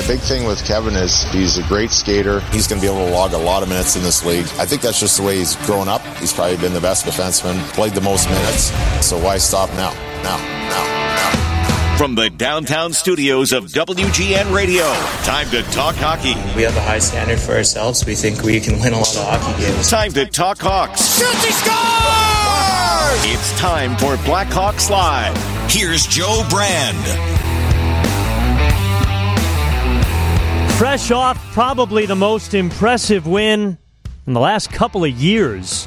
The big thing with Kevin is he's a great skater. He's going to be able to log a lot of minutes in this league. I think that's just the way he's grown up. He's probably been the best defenseman, played the most minutes. So why stop now? Now, now, now. From the downtown studios of WGN Radio, time to talk hockey. We have a high standard for ourselves. We think we can win a lot of hockey games. Time to talk Hawks. Shoots, he scores! It's time for Blackhawks Live. Here's Joe Brand. Fresh off probably the most impressive win in the last couple of years.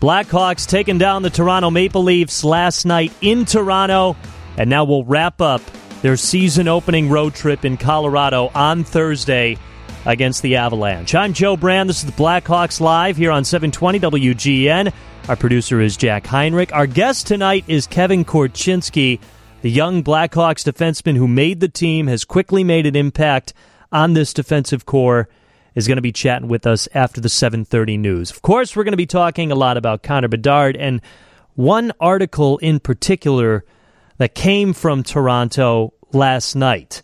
Blackhawks taking down the Toronto Maple Leafs last night in Toronto, and now we'll wrap up their season opening road trip in Colorado on Thursday against the Avalanche. I'm Joe Brand. This is the Blackhawks Live here on 720 WGN. Our producer is Jack Heinrich. Our guest tonight is Kevin Korchinski, the young Blackhawks defenseman who made the team, has quickly made an impact on this defensive core is going to be chatting with us after the 7:30 news. Of course, we're going to be talking a lot about Connor Bedard and one article in particular that came from Toronto last night.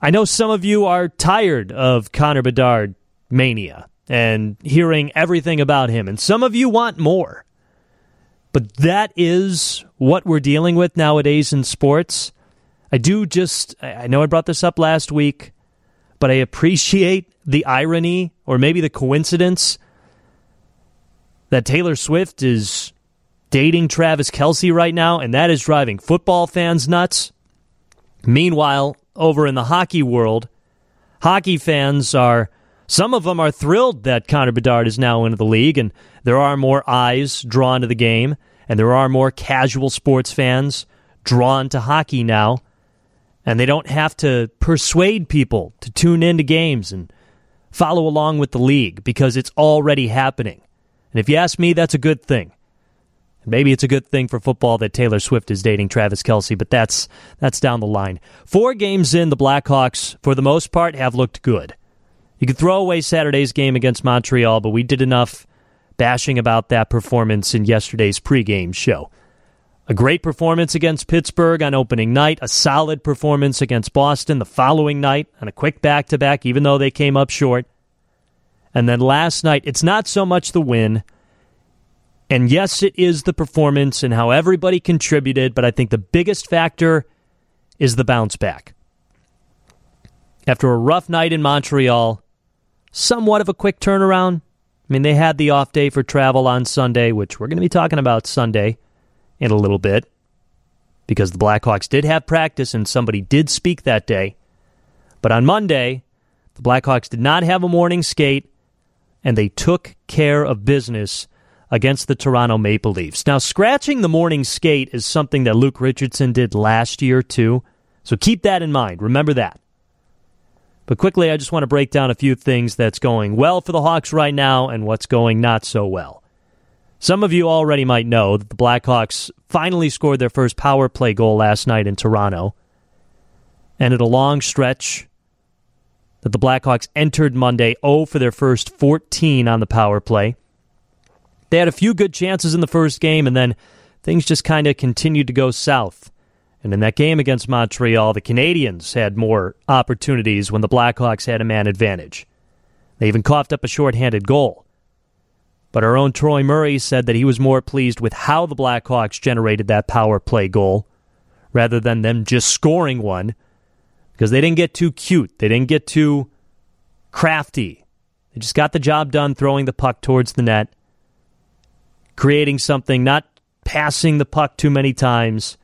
I know some of you are tired of Connor Bedard mania and hearing everything about him, and some of you want more. But that is what we're dealing with nowadays in sports. I do just, I know I brought this up last week but I appreciate the irony or maybe the coincidence that Taylor Swift is dating Travis Kelce right now, and that is driving football fans nuts. Meanwhile, over in the hockey world, hockey fans are, some of them are thrilled that Connor Bedard is now into the league, and there are more eyes drawn to the game, and there are more casual sports fans drawn to hockey now and they don't have to persuade people to tune into games and follow along with the league because it's already happening. And if you ask me, that's a good thing. Maybe it's a good thing for football that Taylor Swift is dating Travis Kelce, but that's that's down the line. Four games in, the Blackhawks, for the most part, have looked good. You could throw away Saturday's game against Montreal, but we did enough bashing about that performance in yesterday's pregame show. A great performance against Pittsburgh on opening night, a solid performance against Boston the following night, and a quick back to back, even though they came up short. And then last night, it's not so much the win. And yes, it is the performance and how everybody contributed, but I think the biggest factor is the bounce back. After a rough night in Montreal, somewhat of a quick turnaround. I mean, they had the off day for travel on Sunday, which we're going to be talking about Sunday in a little bit because the Blackhawks did have practice and somebody did speak that day. But on Monday, the Blackhawks did not have a morning skate and they took care of business against the Toronto Maple Leafs. Now, scratching the morning skate is something that Luke Richardson did last year, too. So keep that in mind. Remember that. But quickly, I just want to break down a few things that's going well for the Hawks right now and what's going not so well. Some of you already might know that the Blackhawks finally scored their first power play goal last night in Toronto. And at a long stretch that the Blackhawks entered Monday 0 for their first 14 on the power play. They had a few good chances in the first game, and then things just kind of continued to go south. And in that game against Montreal, the Canadiens had more opportunities when the Blackhawks had a man advantage. They even coughed up a shorthanded goal. But our own Troy Murray said that he was more pleased with how the Blackhawks generated that power play goal rather than them just scoring one because they didn't get too cute. They didn't get too crafty. They just got the job done throwing the puck towards the net, creating something, not passing the puck too many times.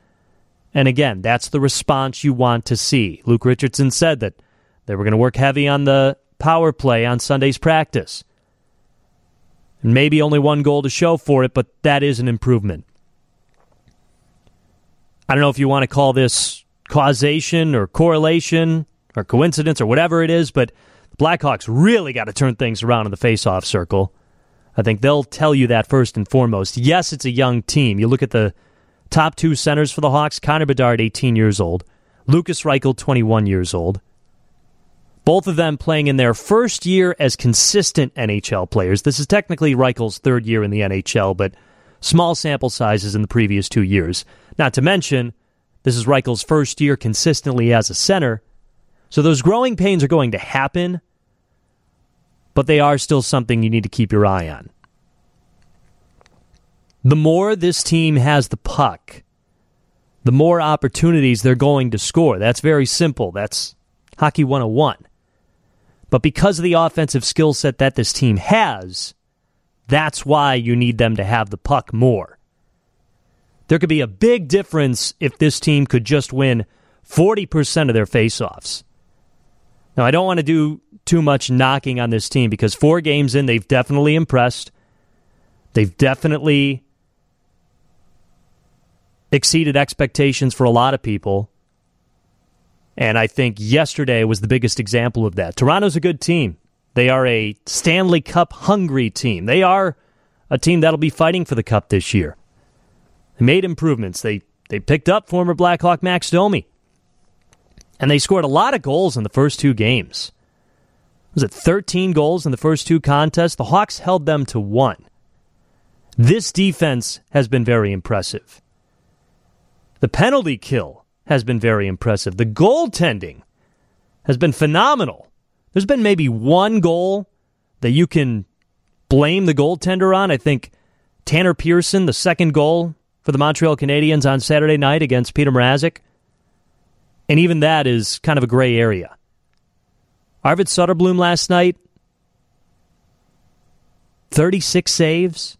And again, that's the response you want to see. Luke Richardson said that they were going to work heavy on the power play on Sunday's practice. Maybe only one goal to show for it, but that is an improvement. I don't know if you want to call this causation or correlation or coincidence or whatever it is, but the Blackhawks really got to turn things around in the faceoff circle. I think they'll tell you that first and foremost. Yes, it's a young team. You look at the top two centers for the Hawks Connor Bedard, 18 years old, Lukas Reichel, 21 years old. Both of them playing in their first year as consistent NHL players. This is technically Reichel's third year in the NHL, but small sample sizes in the previous two years. Not to mention, this is Reichel's first year consistently as a center. So those growing pains are going to happen, but they are still something you need to keep your eye on. The more this team has the puck, the more opportunities they're going to score. That's very simple. That's Hockey 101. But because of the offensive skill set that this team has, that's why you need them to have the puck more. There could be a big difference if this team could just win 40% of their faceoffs. Now, I don't want to do too much knocking on this team because four games in, they've definitely impressed. They've definitely exceeded expectations for a lot of people. And I think yesterday was the biggest example of that. Toronto's a good team. They are a Stanley Cup hungry team. They are a team that'll be fighting for the cup this year. They made improvements. They they picked up former Blackhawk Max Domi. And they scored a lot of goals in the first two games. Was it 13 goals in the first two contests? The Hawks held them to one. This defense has been very impressive. The penalty kill has been very impressive. The goaltending has been phenomenal. There's been maybe one goal that you can blame the goaltender on. I think Tanner Pearson, the second goal for the Montreal Canadiens on Saturday night against Peter Mrazek. And even that is kind of a gray area. Arvid Soderblom last night, 36 saves.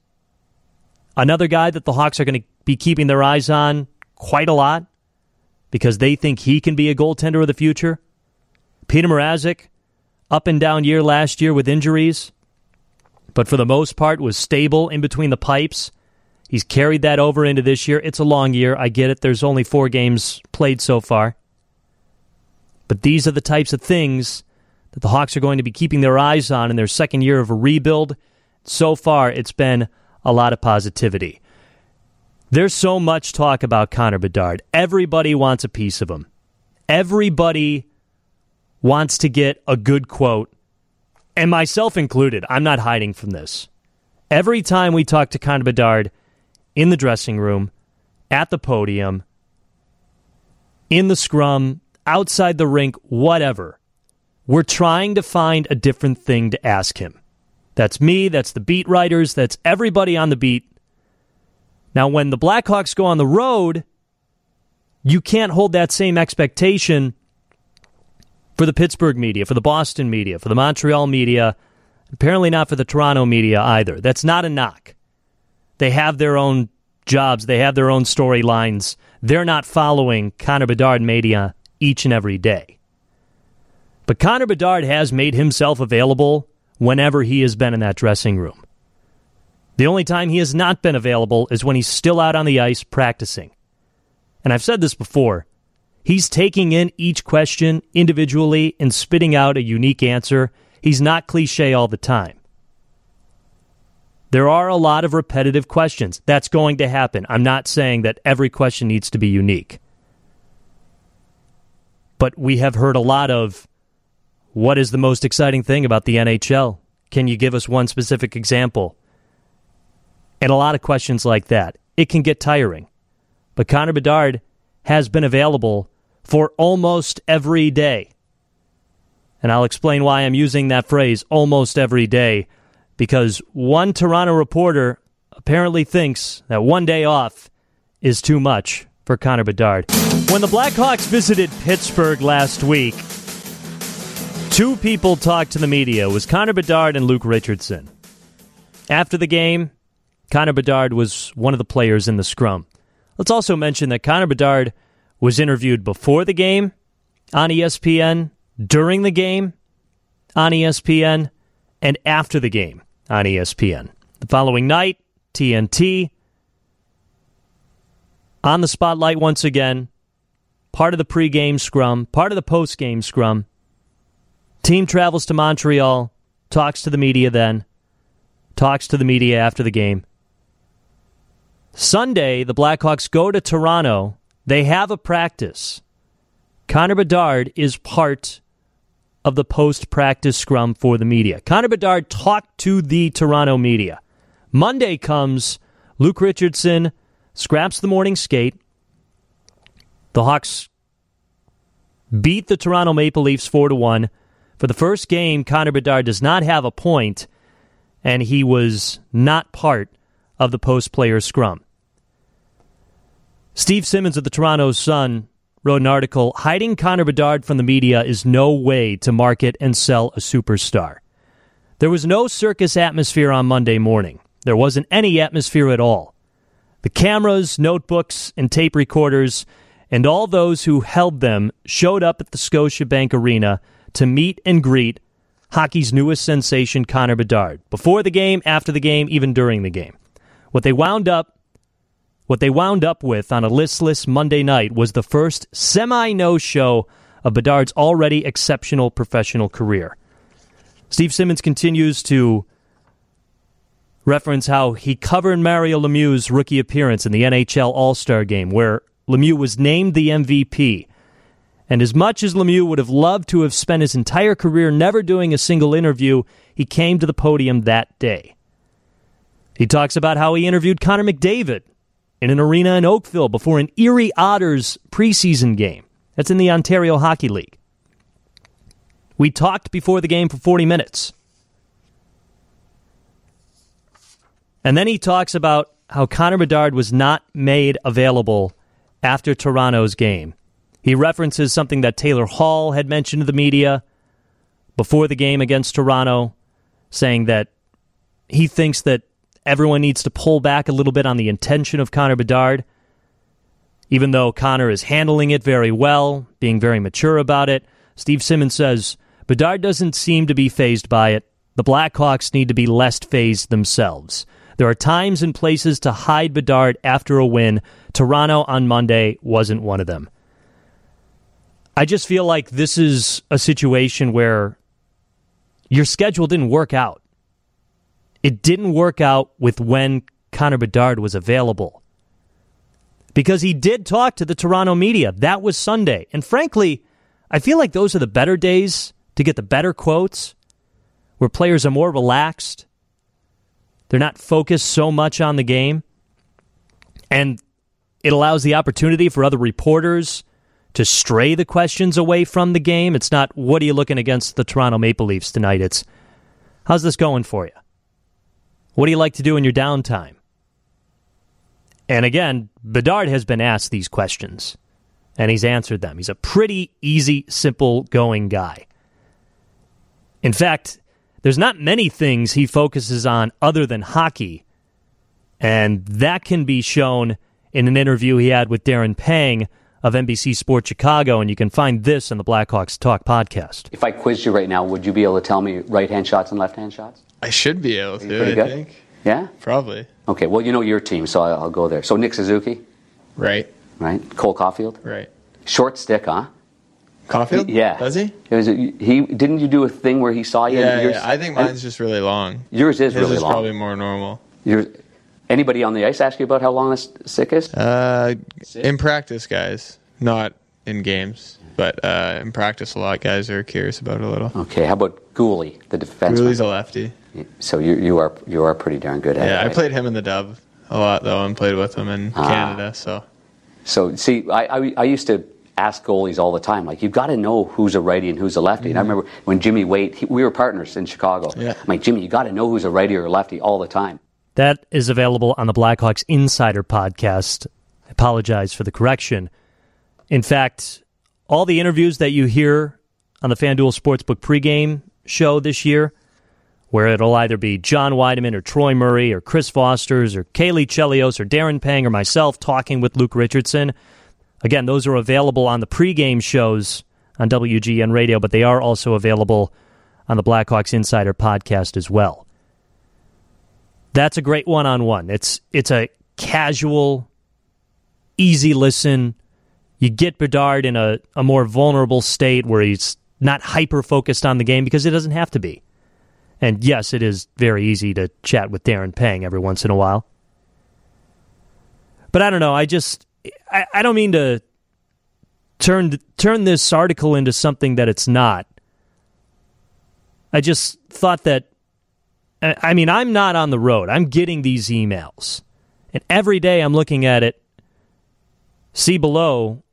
Another guy that the Hawks are going to be keeping their eyes on quite a lot because they think he can be a goaltender of the future. Peter Mrazek, up and down year last year with injuries, but for the most part was stable in between the pipes. He's carried that over into this year. It's a long year. I get it. There's only four games played so far. But these are the types of things that the Hawks are going to be keeping their eyes on in their second year of a rebuild. So far, it's been a lot of positivity. There's so much talk about Connor Bedard. Everybody wants a piece of him. Everybody wants to get a good quote, and myself included. I'm not hiding from this. Every time we talk to Connor Bedard in the dressing room, at the podium, in the scrum, outside the rink, whatever, we're trying to find a different thing to ask him. That's me, that's the beat writers, that's everybody on the beat. Now, when the Blackhawks go on the road, you can't hold that same expectation for the Pittsburgh media, for the Boston media, for the Montreal media, apparently not for the Toronto media either. That's not a knock. They have their own jobs, they have their own storylines. They're not following Connor Bedard media each and every day. But Connor Bedard has made himself available whenever he has been in that dressing room. The only time he has not been available is when he's still out on the ice practicing. And I've said this before He's taking in each question individually and spitting out a unique answer. He's not cliche all the time. There are a lot of repetitive questions. That's going to happen. I'm not saying that every question needs to be unique. But we have heard a lot of what is the most exciting thing about the NHL? Can you give us one specific example? And a lot of questions like that. It can get tiring. But Connor Bedard has been available for almost every day. And I'll explain why I'm using that phrase almost every day because one Toronto reporter apparently thinks that one day off is too much for Connor Bedard. When the Blackhawks visited Pittsburgh last week, two people talked to the media. It was Connor Bedard and Luke Richardson. After the game, Connor Bedard was one of the players in the scrum. Let's also mention that Connor Bedard was interviewed before the game on ESPN, during the game on ESPN, and after the game on ESPN. The following night, TNT on the spotlight once again, part of the pregame scrum, part of the postgame scrum. Team travels to Montreal, talks to the media then. talks to the media after the game. Sunday, the Blackhawks go to Toronto. They have a practice. Connor Bedard is part of the post practice scrum for the media. Connor Bedard talked to the Toronto media. Monday comes, Luke Richardson scraps the morning skate. The Hawks beat the Toronto Maple Leafs 4 to 1. For the first game, Connor Bedard does not have a point, and he was not part of the post player scrum. Steve Simmons of the Toronto Sun wrote an article Hiding Connor Bedard from the media is no way to market and sell a superstar. There was no circus atmosphere on Monday morning. There wasn't any atmosphere at all. The cameras, notebooks, and tape recorders, and all those who held them showed up at the Scotiabank Arena to meet and greet hockey's newest sensation, Connor Bedard, before the game, after the game, even during the game. What they wound up what they wound up with on a listless Monday night was the first semi no show of Bedard's already exceptional professional career. Steve Simmons continues to reference how he covered Mario Lemieux's rookie appearance in the NHL All Star game, where Lemieux was named the MVP. And as much as Lemieux would have loved to have spent his entire career never doing a single interview, he came to the podium that day. He talks about how he interviewed Connor McDavid in an arena in Oakville before an Erie Otters preseason game. That's in the Ontario Hockey League. We talked before the game for 40 minutes. And then he talks about how Connor Bedard was not made available after Toronto's game. He references something that Taylor Hall had mentioned to the media before the game against Toronto, saying that he thinks that everyone needs to pull back a little bit on the intention of Connor Bedard. Even though Connor is handling it very well, being very mature about it, Steve Simmons says Bedard doesn't seem to be phased by it. The Blackhawks need to be less phased themselves. There are times and places to hide Bedard after a win. Toronto on Monday wasn't one of them. I just feel like this is a situation where your schedule didn't work out. It didn't work out with when Connor Bedard was available. Because he did talk to the Toronto media. That was Sunday. And frankly, I feel like those are the better days to get the better quotes, where players are more relaxed. They're not focused so much on the game. And it allows the opportunity for other reporters to stray the questions away from the game. It's not, what are you looking against the Toronto Maple Leafs tonight? It's, how's this going for you? What do you like to do in your downtime? And again, Bedard has been asked these questions, and he's answered them. He's a pretty easy, simple going guy. In fact, there's not many things he focuses on other than hockey, and that can be shown in an interview he had with Darren Pang of NBC Sports Chicago, and you can find this in the Blackhawks Talk podcast. If I quizzed you right now, would you be able to tell me right hand shots and left hand shots? I should be able to. pretty I good? think Yeah? probably Okay, well, you know your team, so I'll I'll go there. So Nick Suzuki, right. right? Cole Caufield. Right. Short stick, huh? Caufield? Yeah. Does he? It was, he didn't you do a thing where he saw you? Yeah, Yours- yeah. I think and mine's just really long. yours is His really is long. probably more normal. Yours, anybody on the ice ask you about how long this stick is? Uh, in practice, guys, not in games, but uh, in practice, a lot guys are curious about it a little. Okay, how about Guhle, the defenseman? Guhle's a lefty. So you you are you are pretty darn good at it. Yeah, I played him in the dub a lot though, and played with him in Ah. Canada. So So see, I, I, I used to ask goalies all the time, like you've got to know who's a righty and who's a lefty. And I remember when Jimmy Waite, he, we were partners in Chicago. Mm-hmm. Yeah. I'm like Jimmy, you got to know who's a righty or a lefty all the time. That is available on the Blackhawks Insider podcast. I apologize for the correction. In fact, all the interviews that you hear on the FanDuel Sportsbook pregame show this year, where it'll either be John Wiedeman or Troy Murray or Chris Foster's or Caley Chelios or Darren Pang or myself talking with Luke Richardson. Again, those are available on the pregame shows on WGN Radio, but they are also available on the Blackhawks Insider podcast as well. That's a great one-on-one. It's it's a casual, easy listen. You get Bedard in a, a more vulnerable state where he's not hyper focused on the game because it doesn't have to be. And yes, it is very easy to chat with Darren Pang every once in a while. But I don't know. I just I, I don't mean to turn turn this article into something that it's not. I just thought that Uh, I mean, I'm not on the road. I'm getting these emails. And every day I'm looking at it. See below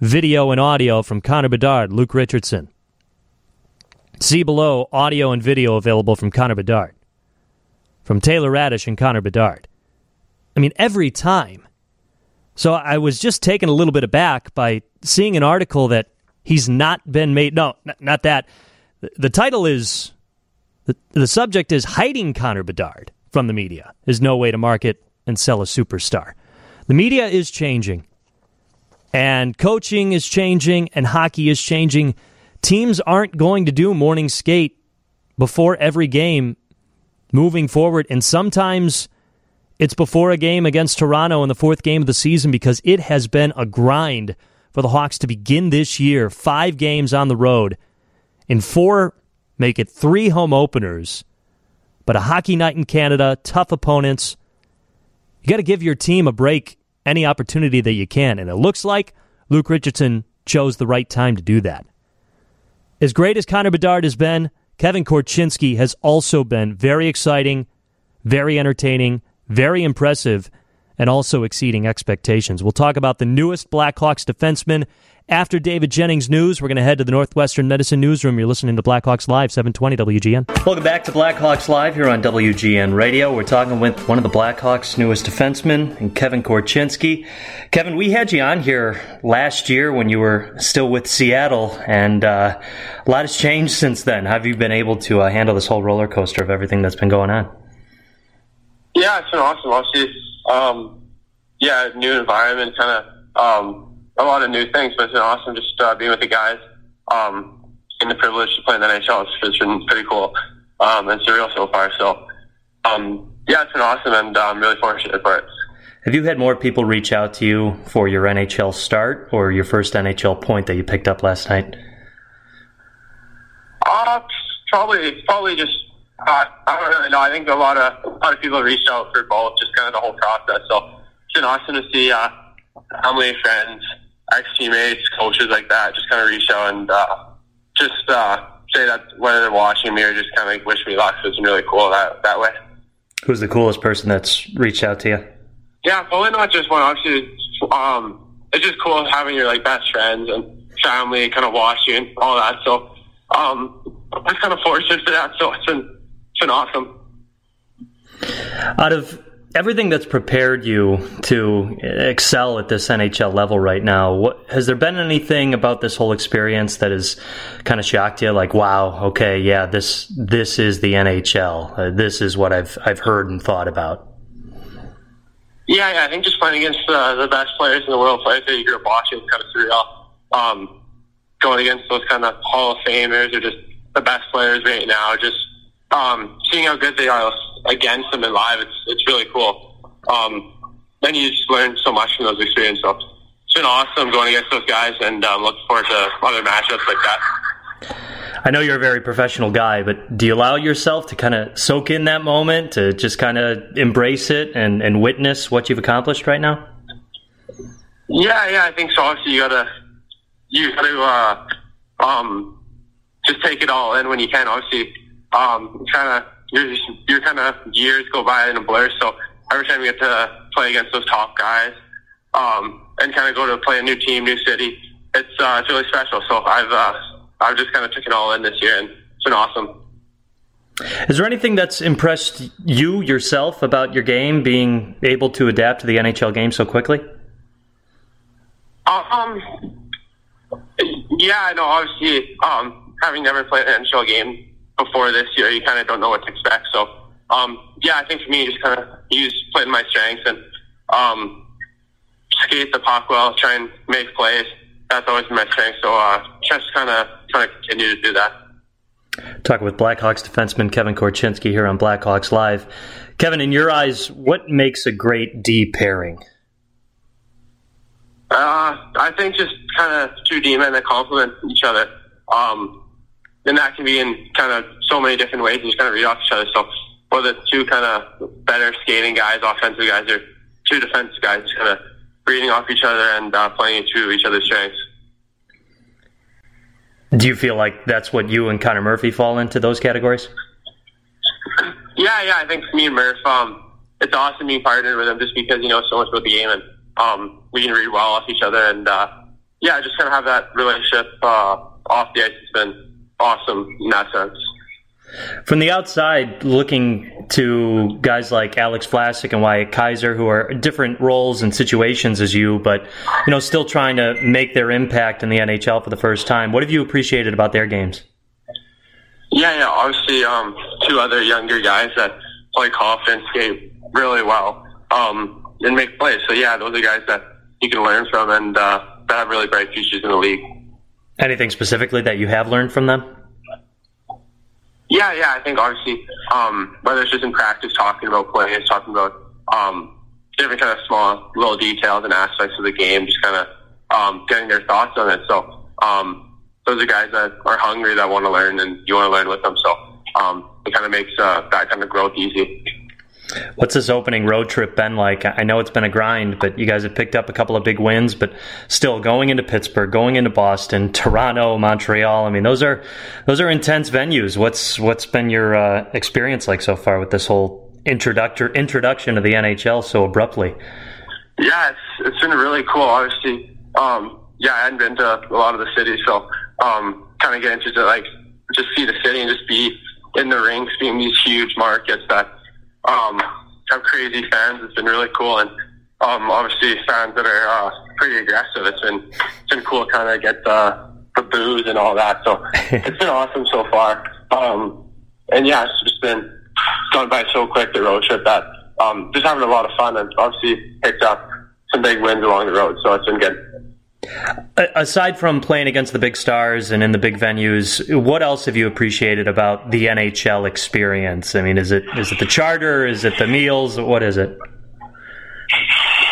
video and audio from Connor Bedard, Luke Richardson. See below audio and video available from Connor Bedard, from Taylor Raddysh and Connor Bedard. I mean, every time. So I was just taken a little bit aback by seeing an article that he's not been made. No, not that. The title is the, the subject is hiding Connor Bedard from the media is no way to market and sell a superstar. The media is changing, and coaching is changing, and hockey is changing. Teams aren't going to do morning skate before every game moving forward, and sometimes it's before a game against Toronto in the fourth game of the season because it has been a grind for the Hawks to begin this year. Five games on the road in four make it three home openers, but a hockey night in Canada, tough opponents. You got to give your team a break any opportunity that you can. And it looks like Luke Richardson chose the right time to do that. As great as Connor Bedard has been, Kevin Korchinski has also been very exciting, very entertaining, very impressive, and also exceeding expectations. We'll talk about the newest Blackhawks defenseman after David Jennings news, we're going to head to the Northwestern Medicine Newsroom. You're listening to Blackhawks Live, 720 WGN. Welcome back to Blackhawks Live here on WGN Radio. We're talking with one of the Blackhawks' newest defensemen, and Kevin Korchinski. Kevin, we had you on here last year when you were still with Seattle, and uh, a lot has changed since then. How have you been able to uh, handle this whole roller coaster of everything that's been going on? Yeah, it's been awesome. Obviously, um, yeah, new environment, kind of um, a lot of new things, but it's been awesome just uh, being with the guys. Um, and the privilege to play in the NHL. It's, it's been pretty cool um, and surreal so far. So, um, yeah, it's been awesome, and I'm really fortunate for it. Have you had more people reach out to you for your NHL start or your first NHL point that you picked up last night? Uh, probably, probably just uh, I don't really know. I think a lot of a lot of people reached out for both, just kind of the whole process. So it's been awesome to see uh, how many friends ex teammates, coaches like that, just kind of reach out and uh, just uh, say that whether they're watching me or just kind of like wish me luck. So it's been really cool that that way. Who's the coolest person that's reached out to you? Yeah, probably not just one. Obviously, um, it's just cool having your like best friends and family kind of watch you and all that. So um, I'm kind of fortunate for that. So it's been it's been awesome. Out of everything that's prepared you to excel at this NHL level right now, what, has there been anything about this whole experience that has kind of shocked you? Like, wow, okay, yeah, this this is the NHL. Uh, this is what I've I've heard and thought about. Yeah, yeah I think just playing against uh, the best players in the world, players that you grew up watching, kind of surreal. Um, going against those kind of Hall of Famers or just the best players right now, just um, seeing how good they are against them in live, it's it's really cool. Um, then you just learn so much from those experiences. So it's been awesome going against those guys, and um, looking forward to other matchups like that. I know you're a very professional guy, but do you allow yourself to kind of soak in that moment, to just kind of embrace it and, and witness what you've accomplished right now? Yeah, yeah, I think so. Obviously, you gotta you gotta uh, um, just take it all in when you can. Obviously, um, kind of your your kind of years go by in a blur. So every time you get to play against those top guys, um, and kind of go to play a new team, new city, it's uh, it's really special. So I've uh, I've just kind of took it all in this year, and it's been awesome. Is there anything that's impressed you yourself about your game being able to adapt to the NHL game so quickly? Um, yeah, I know. Obviously, um, having never played an NHL game before this year, you kind of don't know what to expect. So, um, yeah, I think for me, just kind of use playing my strengths and um, skate the puck well, try and make plays. That's always been my strength. So, uh, just kind of trying to continue to do that. Talking with Blackhawks defenseman Kevin Korchinski here on Blackhawks Live. Kevin, in your eyes, what makes a great D pairing? Uh, I think just kind of two D men that complement each other. Um, and that can be in kind of so many different ways. And just kind of read off each other. So whether it's two kind of better skating guys, offensive guys, or two defensive guys, just kind of reading off each other and uh, playing to each other's strengths. Do you feel like that's what you and Connor Murphy fall into those categories? Yeah, yeah. I think me and Murph, um, it's awesome being partnered with him just because you know so much about the game and um, we can read well off each other. And uh, yeah, just kind of have that relationship uh, off the ice. It's been awesome in that sense. From the outside, looking to guys like Alex Vlasic and Wyatt Kaiser, who are different roles and situations as you, but you know, still trying to make their impact in the NHL for the first time. What have you appreciated about their games? Yeah, yeah. Obviously, um, two other younger guys that play confidence, skate really well, um, and make plays. So yeah, those are guys that you can learn from and uh, that have really bright futures in the league. Anything specifically that you have learned from them? Yeah, yeah. I think obviously, um, whether it's just in practice, talking about plays, talking about um, different kind of small little details and aspects of the game, just kind of um, getting their thoughts on it. So um, those are guys that are hungry, that want to learn, and you want to learn with them. So um, it kind of makes uh, that kind of growth easy. What's this opening road trip been like? I know it's been a grind, but you guys have picked up a couple of big wins, but still going into Pittsburgh, going into Boston, Toronto, Montreal. I mean, those are those are intense venues. What's what's been your uh, experience like so far with this whole introductor introduction to the NHL so abruptly? Yeah, it's it's been really cool. Obviously, um, yeah, I hadn't been to a lot of the cities, so um, kind of get into like just see the city and just be in the rinks, being these huge markets that um, have crazy fans. It's been really cool, and um, obviously fans that are uh, pretty aggressive. It's been it's been cool, kind of get the the booze and all that. So it's been awesome so far. Um, and yeah, it's just been gone by so quick the road trip that um, just having a lot of fun and obviously picked up some big wins along the road. So it's been good. Aside from playing against the big stars and in the big venues, what else have you appreciated about the NHL experience? I mean, is it is it the charter? Is it the meals? What is it?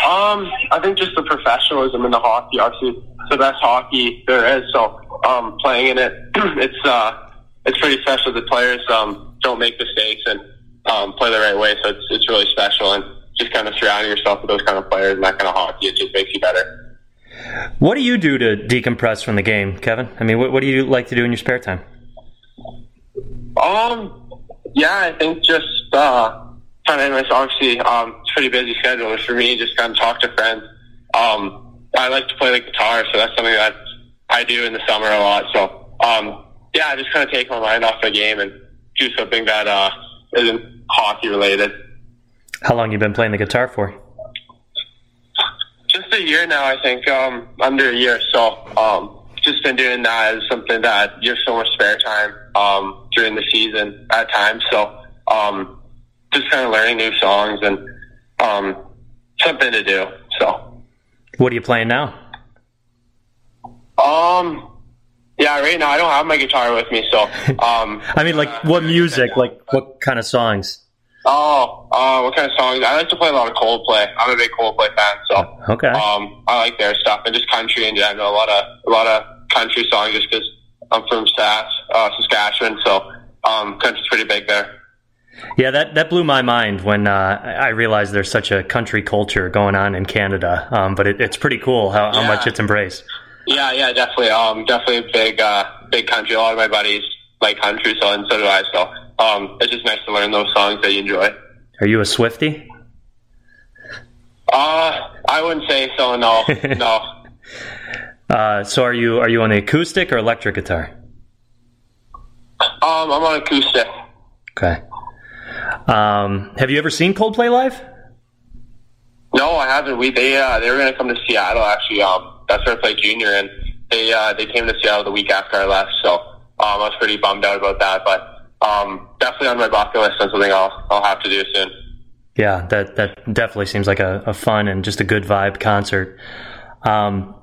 Um, I think just the professionalism in the hockey. Obviously, it's the best hockey there is. So, um, playing in it, it's uh, it's pretty special. The players um, don't make mistakes and um, play the right way. So it's it's really special. And just kind of surrounding yourself with those kind of players and that kind of hockey, it just makes you better. What do you do to decompress from the game, Kevin? I mean, what, what do you like to do in your spare time? Um, yeah, I think just uh, kind of obviously um, it's a pretty busy schedule for me. Just kind of talk to friends. Um, I like to play the guitar, so that's something that I do in the summer a lot. So um, yeah, I just kind of take my mind off the game and do something that uh, isn't hockey related. How long you been playing the guitar for? Just a year now, I think, um, under a year. So, um, just been doing that as something that you have so much spare time, um, during the season at times. So, um, just kind of learning new songs and, um, something to do. So, what are you playing now? Um, yeah, right now I don't have my guitar with me, so, um, I mean, like, what music, like, what kind of songs? Oh, uh, what kind of songs? I like to play a lot of Coldplay. I'm a big Coldplay fan, so okay. Um, I like their stuff and just country in general. A lot of a lot of country songs, just because I'm from Sass, uh, Saskatchewan, so um, country's pretty big there. Yeah, that, that blew my mind when uh, I realized there's such a country culture going on in Canada. Um, but it, it's pretty cool how, how yeah. much it's embraced. Yeah, yeah, definitely. Um, definitely a big, uh, big country. A lot of my buddies like country, so and so do I. So um, it's just nice to learn those songs that you enjoy. Are you a Swifty? Uh, I wouldn't say so. No, no. Uh, so are you are you on the acoustic or electric guitar? Um, I'm on acoustic. Okay. Um, have you ever seen Coldplay live? No, I haven't. We they uh, they were going to come to Seattle actually. Um, that's where I played junior, and they uh, they came to Seattle the week after I left. So um, I was pretty bummed out about that, but um, definitely on my bucket list and something I'll I'll have to do soon. Yeah, that that definitely seems like a, a fun and just a good vibe concert. Um,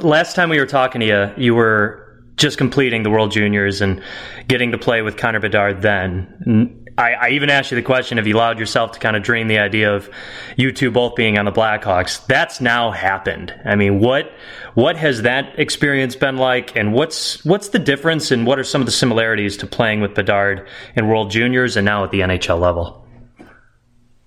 last time we were talking to you, you were just completing the World Juniors and getting to play with Connor Bedard then. I, I even asked you the question if you allowed yourself to kind of dream the idea of you two both being on the Blackhawks. That's now happened. I mean, what what has that experience been like, and what's what's the difference, and what are some of the similarities to playing with Bedard in World Juniors and now at the NHL level?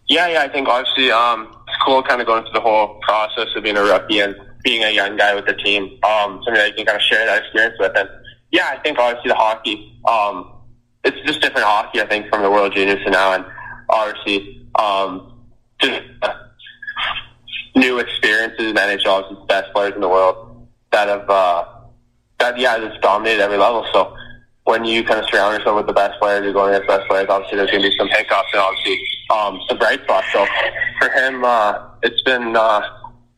Yeah, yeah, I think obviously um, it's cool kind of going through the whole process of being a rookie and being a young guy with the team. Um, something that you can kind of share that experience with. And yeah, I think obviously the hockey, um, it's just different hockey, I think, from the World Juniors to now. And obviously, um, just uh, new experiences in NHL, the best players in the world that have, uh, that, yeah, just dominated every level. So when you kind of surround yourself with the best players, you're going against best players, obviously there's going to be some hiccups and obviously um, some bright spots. So for him, uh, it's been, uh,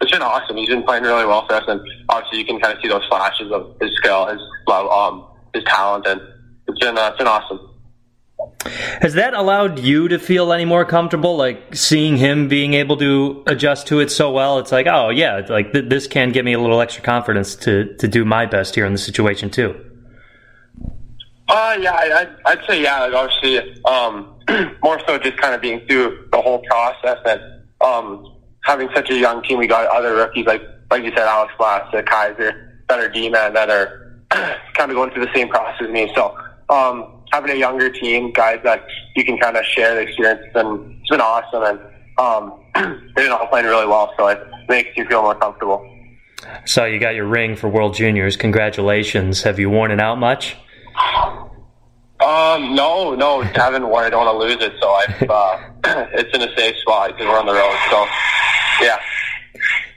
it's been awesome. He's been playing really well for us, and obviously you can kind of see those flashes of his skill, his love, um, his talent, and it's been uh, it's been awesome. Has that allowed you to feel any more comfortable, like seeing him being able to adjust to it so well? It's like, oh yeah, like th- this can give me a little extra confidence to to do my best here in the situation too. Uh, yeah, I, I'd, I'd say yeah. Like obviously, um, more so just kind of being through the whole process and um, having such a young team. We got other rookies like like you said, Alex Blass, uh, Kaiser, that are D that are kind of going through the same process as me. So um, having a younger team, guys that you can kind of share the experience, and it's been awesome. And um, they've been all playing really well, so it makes you feel more comfortable. So you got your ring for World Juniors. Congratulations. Have you worn it out much? Um, no, no, haven't worn. I don't want to lose it, so I've, uh, it's in a safe spot because we're on the road. So, yeah.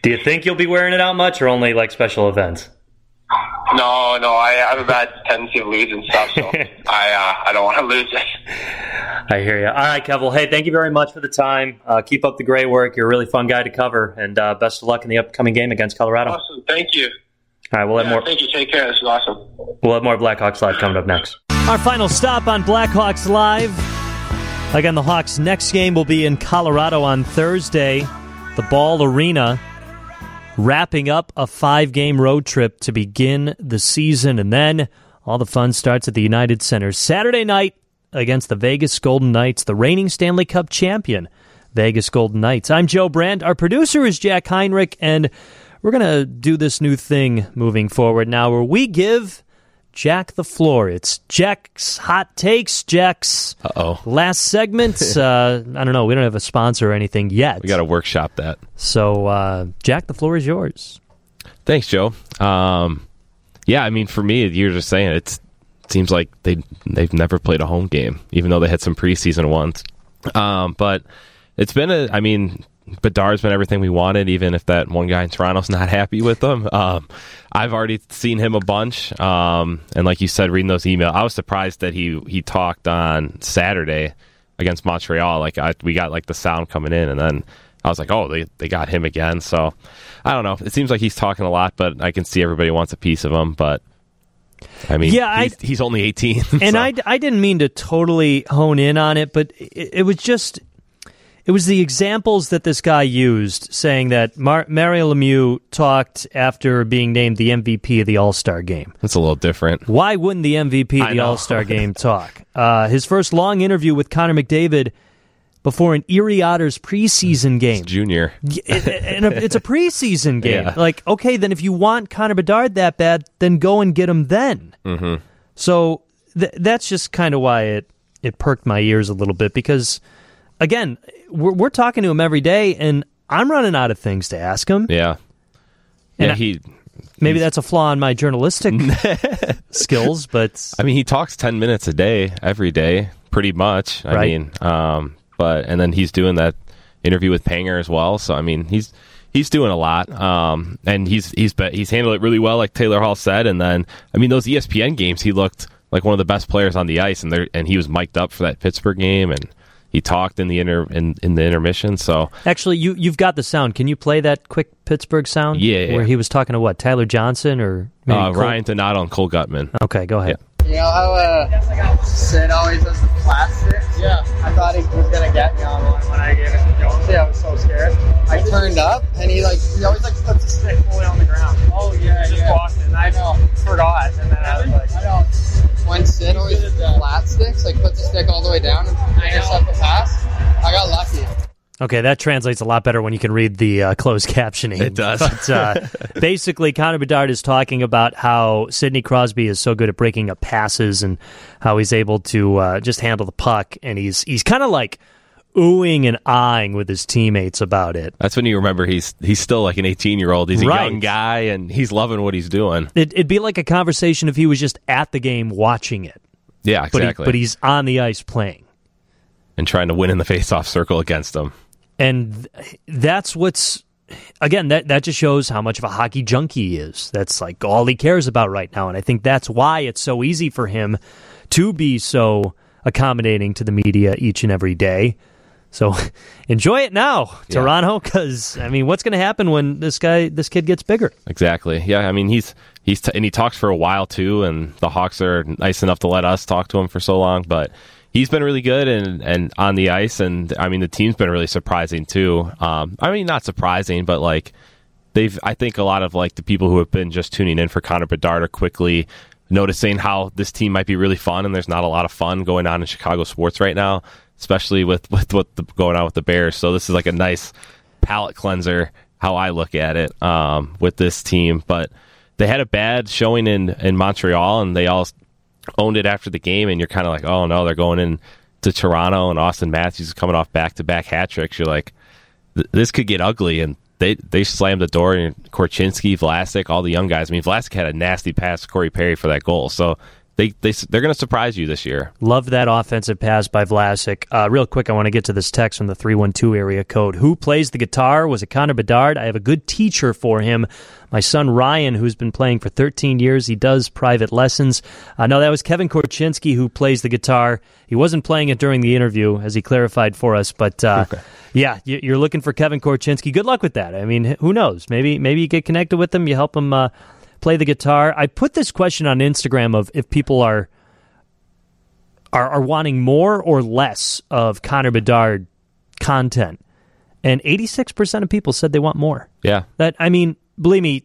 Do you think you'll be wearing it out much, or only like special events? No, no, I have a bad tendency of losing stuff, so I, uh, I don't want to lose it. I hear you. All right, Kev. Well, hey, thank you very much for the time. Uh, keep up the great work. You're a really fun guy to cover, and uh, best of luck in the upcoming game against Colorado. Awesome, thank you. All right, we'll have Yeah, more. Thank you. Take care. This is awesome. We'll have more Blackhawks live coming up next. Our final stop on Blackhawks Live. Again, the Hawks' next game will be in Colorado on Thursday, the Ball Arena, wrapping up a five game road trip to begin the season. And then all the fun starts at the United Center Saturday night against the Vegas Golden Knights, the reigning Stanley Cup champion, Vegas Golden Knights. I'm Joe Brand. Our producer is Jack Heinrich, and we're going to do this new thing moving forward now where we give Jack the floor. It's Jack's hot takes. Jack's Uh-oh. last segment. uh, I don't know. We don't have a sponsor or anything yet. We got to workshop that. So, uh, Jack, the floor is yours. Thanks, Joe. Um, yeah, I mean, for me, you're just saying it's, it seems like they they've never played a home game, even though they had some preseason ones. Um, but it's been a, I mean, Bedard's been everything we wanted, even if that one guy in Toronto's not happy with them. Um, I've already seen him a bunch, um, and like you said, reading those emails, I was surprised that he he talked on Saturday against Montreal. Like I, we got like the sound coming in, and then I was like, oh, they they got him again. So I don't know. It seems like he's talking a lot, but I can see everybody wants a piece of him. But I mean, Yeah, I- he's, he's only eighteen, And so- I, I didn't mean to totally hone in on it, but it, it was just it was the examples that this guy used, saying that Mar- Mario Lemieux talked after being named the MVP of the All Star game. That's a little different. Why wouldn't the MVP of the. All Star game talk? Uh, his first long interview with Connor McDavid before an Erie Otters preseason game. Junior. It- it- and it's a preseason game. Yeah. Like, okay, then if you want Connor Bedard that bad, then go and get him then. Mm-hmm. So th- that's just kind of why it it perked my ears a little bit because, again, we're, we're talking to him every day, and I'm running out of things to ask him. Yeah. And Yeah, I- he. Maybe that's a flaw in my journalistic skills, but I mean, he talks ten minutes a day, every day, pretty much. I Right. mean, um, but and then he's doing that interview with Panger as well. So I mean, he's he's doing a lot, um, and he's he's he's handled it really well, like Taylor Hall said. And then I mean, those ESPN games, he looked like one of the best players on the ice, and there and he was mic'd up for that Pittsburgh game, and he talked in the inter in, in the intermission. So actually, you you've got the sound. Can you play that quick Pittsburgh sound? Yeah. where he was talking to what Tyler Johnson or maybe uh, Cole- Ryan Donato and Cole Guttman. Okay, go ahead. You know how uh, Sid always does the plastic? Yeah. I thought he was gonna get me on one when I gave it to Jones. Yeah, I was so scared. I turned up and he like he always like puts a stick fully on the ground. Oh yeah, he just walked in. I know. Forgot, and then I was like, I know. When Sid always flat sticks, like puts the stick all the way down and intercept the pass. I got lucky. Okay, that translates a lot better when you can read the uh, closed captioning. It does. But uh, basically, Connor Bedard is talking about how Sidney Crosby is so good at breaking up passes and how he's able to uh, just handle the puck, and he's he's kind of like oohing and eyeing with his teammates about it. That's when you remember he's he's still like an 18 year old. He's a Right. young guy and he's loving what he's doing. it. It'd be like a conversation if he was just at the game watching it, Yeah, but, he, exactly. but he's on the ice playing. and trying to win in the face-off circle against them. and that's what's again that that just shows how much of a hockey junkie he is that's like all he cares about right now and i think that's why it's so easy for him to be so accommodating to the media each and every day so enjoy it now toronto because i mean what's going to happen when this guy this kid gets bigger Exactly. Yeah, I mean he's he's t- and he talks for a while too, and the Hawks are nice enough to let us talk to him for so long. But he's been really good and and on the ice, and I mean the team's been really surprising too. Um, I mean not surprising, but like they've I think a lot of like the people who have been just tuning in for Connor Bedard are quickly noticing how this team might be really fun, and there's not a lot of fun going on in Chicago sports right now, especially with with what the, going on with the Bears. So this is like a nice palate cleanser how I look at it um, with this team. But they had a bad showing in, in Montreal, and they all owned it after the game. And you're kind of like, oh no, they're going in to Toronto, and Auston Matthews is coming off back to back hat tricks. You're like, this could get ugly, and they they slammed the door. And Korchinski, Vlasic, all the young guys. I mean, Vlasic had a nasty pass to Corey Perry for that goal, so. They, they, they're going to surprise you this year. Love that offensive pass by Vlasic. Uh, real quick, I want to get to this text from the 312 area code. Who plays the guitar? Was it Connor Bedard? I have a good teacher for him. My son Ryan, who's been playing for 13 years, he does private lessons. Uh, no, that was Kevin Korchinski who plays the guitar. He wasn't playing it during the interview, as he clarified for us. But uh, yeah, you- you're looking for Kevin Korchinski. Good luck with that. I mean, who knows? Maybe maybe you get connected with him. You help him uh, play the guitar. I put this question on Instagram of if people are are, are wanting more or less of Connor Bedard content. And 86% of people said they want more. Yeah, That I mean, believe me,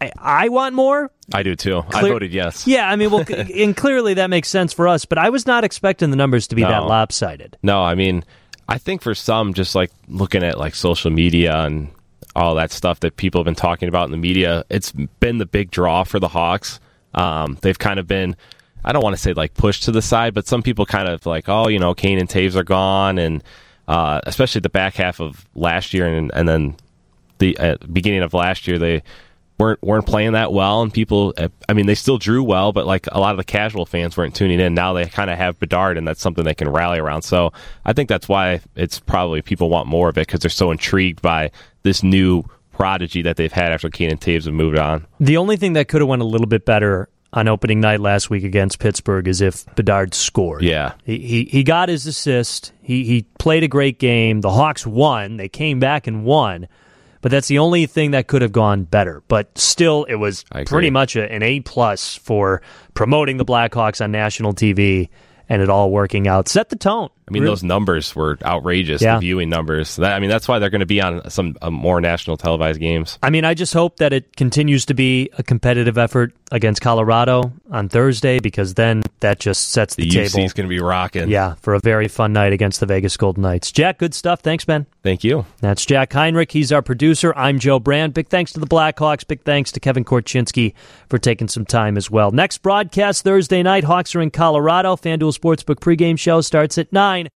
I, I want more. I do too. I voted yes. Yeah, I mean, well, and clearly that makes sense for us, but I was not expecting the numbers to be that lopsided. No, I mean, I think for some, just like looking at like social media and all that stuff that people have been talking about in the media, it's been the big draw for the Hawks. Um, they've kind of been, I don't want to say like pushed to the side, but some people kind of like, oh, you know, Kane and Toews are gone, and uh, especially the back half of last year, and, and then the uh, beginning of last year, they weren't weren't playing that well, and people, uh, I mean, they still drew well, but like a lot of the casual fans weren't tuning in. Now they kind of have Bedard, and that's something they can rally around. So I think that's why it's probably people want more of it because they're so intrigued by this new prodigy that they've had after Keenan Toews have moved on. The only thing that could have went a little bit better on opening night last week against Pittsburgh is if Bedard scored. Yeah. He, he he got his assist. He he played a great game. The Hawks won. They came back and won. But that's the only thing that could have gone better. But still, it was pretty much a, an A plus for promoting the Blackhawks on national TV and it all working out. Set the tone. I mean, Really- those numbers were outrageous. Yeah. The viewing numbers. That, I mean, that's why they're going to be on some uh, more national televised games. I mean, I just hope that it continues to be a competitive effort against Colorado on Thursday because then that just sets the, The table. Is going to be rocking. Yeah, for a very fun night against the Vegas Golden Knights. Jack, good stuff. Thanks, Ben. Thank you. That's Jack Heinrich. He's our producer. I'm Joe Brand. Big thanks to the Blackhawks. Big thanks to Kevin Korchinski for taking some time as well. Next broadcast Thursday night. Hawks are in Colorado. FanDuel Sportsbook pregame show starts at 9.